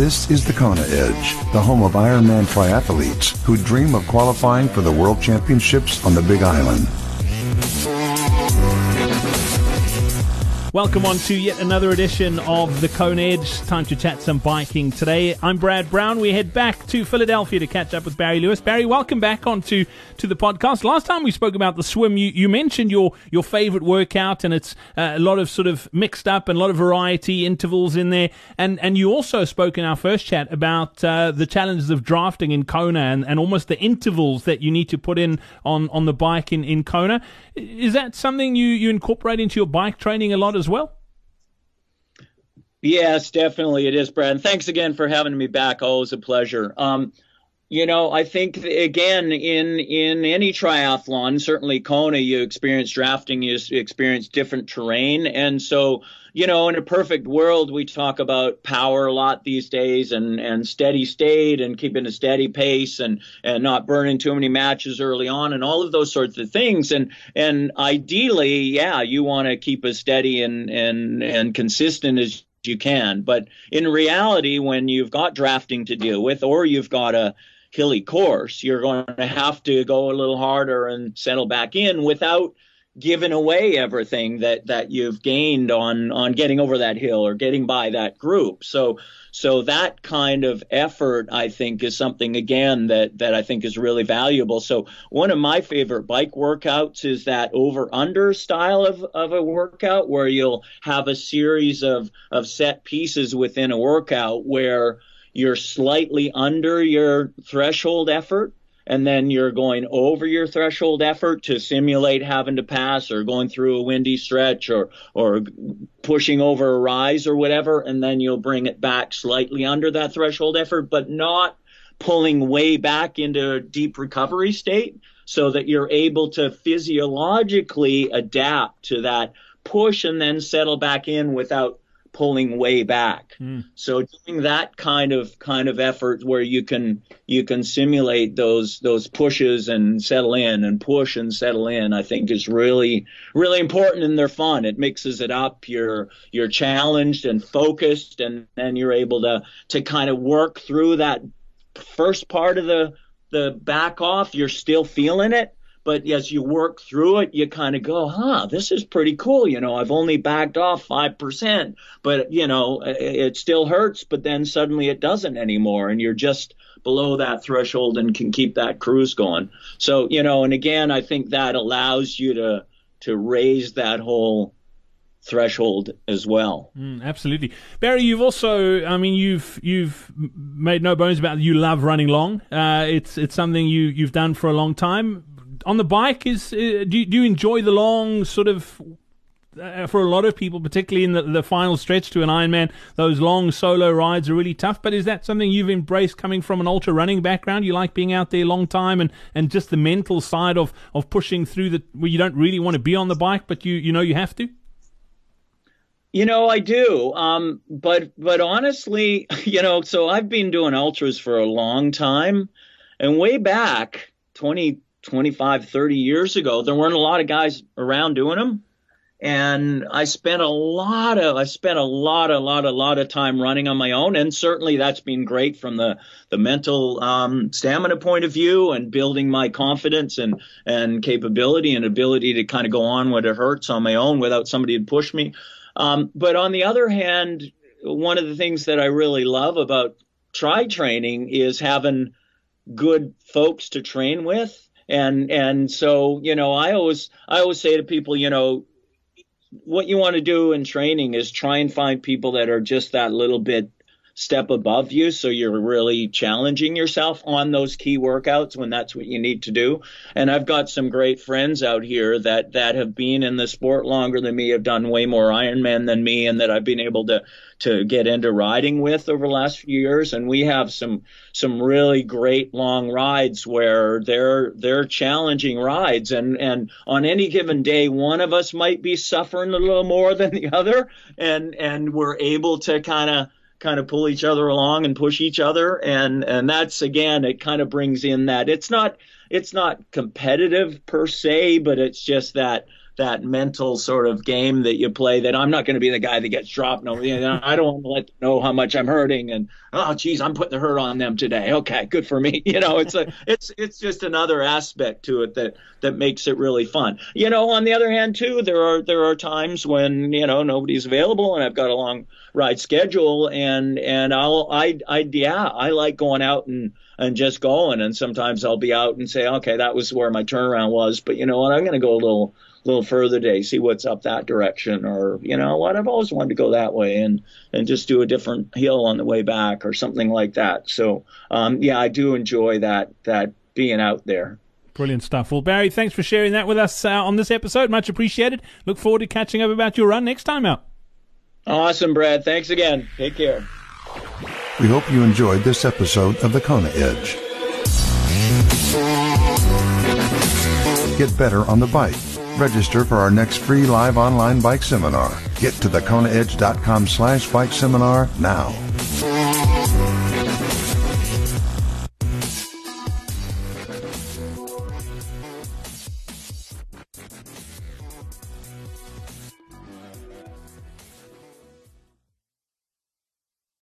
This is the Kona Edge, the home of Ironman triathletes who dream of qualifying for the World Championships on the Big Island. Welcome on to yet another edition of the Kona Edge. Time to chat some biking today. I'm Brad Brown. We head back to Philadelphia to catch up with Barry Lewis. Barry, welcome back onto to the podcast. Last time we spoke about the swim, you, you mentioned your your favorite workout, and it's uh, a lot of sort of mixed up and a lot of variety intervals in there. And and you also spoke in our first chat about uh, the challenges of drafting in Kona and, and almost the intervals that you need to put in on on the bike in in Kona. Is that something you you incorporate into your bike training a lot? As well? Yes, definitely it is, Brad. And thanks again for having me back. Always a pleasure. Um, you know, I think again in in any triathlon, certainly Kona, you experience drafting, you experience different terrain, and so you know, in a perfect world, we talk about power a lot these days and, and steady state and keeping a steady pace and, and not burning too many matches early on and all of those sorts of things. And, and ideally, yeah, you want to keep as steady and, and, and consistent as you can. But in reality, when you've got drafting to deal with or you've got a hilly course, you're going to have to go a little harder and settle back in without – giving away everything that that you've gained on on getting over that hill or getting by that group. So so that kind of effort i think is something again that that i think is really valuable. So one of my favorite bike workouts is that over under style of of a workout where you'll have a series of of set pieces within a workout where you're slightly under your threshold effort and then you're going over your threshold effort to simulate having to pass or going through a windy stretch or or pushing over a rise or whatever and then you'll bring it back slightly under that threshold effort but not pulling way back into a deep recovery state so that you're able to physiologically adapt to that push and then settle back in without pulling way back. Mm. So doing that kind of kind of effort where you can you can simulate those those pushes and settle in and push and settle in, I think is really really important and they're fun. It mixes it up. You're you're challenged and focused and then you're able to to kind of work through that first part of the the back off. You're still feeling it but as you work through it, you kind of go, huh, this is pretty cool. You know, I've only backed off 5%, but you know, it still hurts, but then suddenly it doesn't anymore. And you're just below that threshold and can keep that cruise going. So, you know, and again, I think that allows you to, to raise that whole threshold as well. Mm, absolutely, Barry. You've also, I mean, you've you've made no bones about it. you love running long. Uh, it's it's something you you've done for a long time on the bike is uh, do, you, do you enjoy the long sort of uh, for a lot of people, particularly in the, the final stretch to an Ironman, those long solo rides are really tough. But is that something you've embraced coming from an ultra running background? You like being out there a long time and, and just the mental side of, of pushing through the where you don't really want to be on the bike, but you, you know you have to? You know, I do. Um, but but honestly, you know, so I've been doing ultras for a long time, and way back 20 25, 30 years ago, there weren't a lot of guys around doing them. And I spent a lot of, I spent a lot, a lot, a lot of time running on my own. And certainly that's been great from the, the mental, um, stamina point of view and building my confidence and, and capability and ability to kind of go on when it hurts on my own without somebody to push me. Um, but on the other hand, one of the things that I really love about tri training is having good folks to train with and and so you know i always i always say to people you know what you want to do in training is try and find people that are just that little bit step above you so you're really challenging yourself on those key workouts when that's what you need to do. And i've got some great friends out here that that have been in the sport longer than me have done way more ironman than me and that i've been able to to get into riding with over the last few years. And we have some some really great long rides where they're they're challenging rides. And and on any given day one of us might be suffering a little more than the other. And and we're able to kind of kind of pull each other along and push each other. And and that's again it kind of brings in that it's not it's not competitive per se but it's just that that mental sort of game that you play that I'm not going to be the guy that gets dropped. No, you know, I don't want to let them know how much I'm hurting and oh geez, I'm putting the hurt on them today. Okay, good for me. You know, it's a it's it's just another aspect to it that that makes it really fun. You know, on the other hand too, there are there are times when, you know, nobody's available and I've got a long ride schedule and and I'll I I yeah, I like going out and and just going and sometimes I'll be out and say, okay, that was where my turnaround was, but you know what, I'm going to go a little little further today, see what's up that direction, or you know what, I've always wanted to go that way and and just do a different hill on the way back or something like that. So um, yeah, I do enjoy that that being out there. Brilliant stuff. Well, Barry, thanks for sharing that with us uh, on this episode. Much appreciated. Look forward to catching up about your run next time out. Awesome, Brad. Thanks again. Take care. We hope you enjoyed this episode of the Kona Edge. Get better on the bike Register for our next free live online bike seminar. Get to thekonaedge.com slash bike seminar now.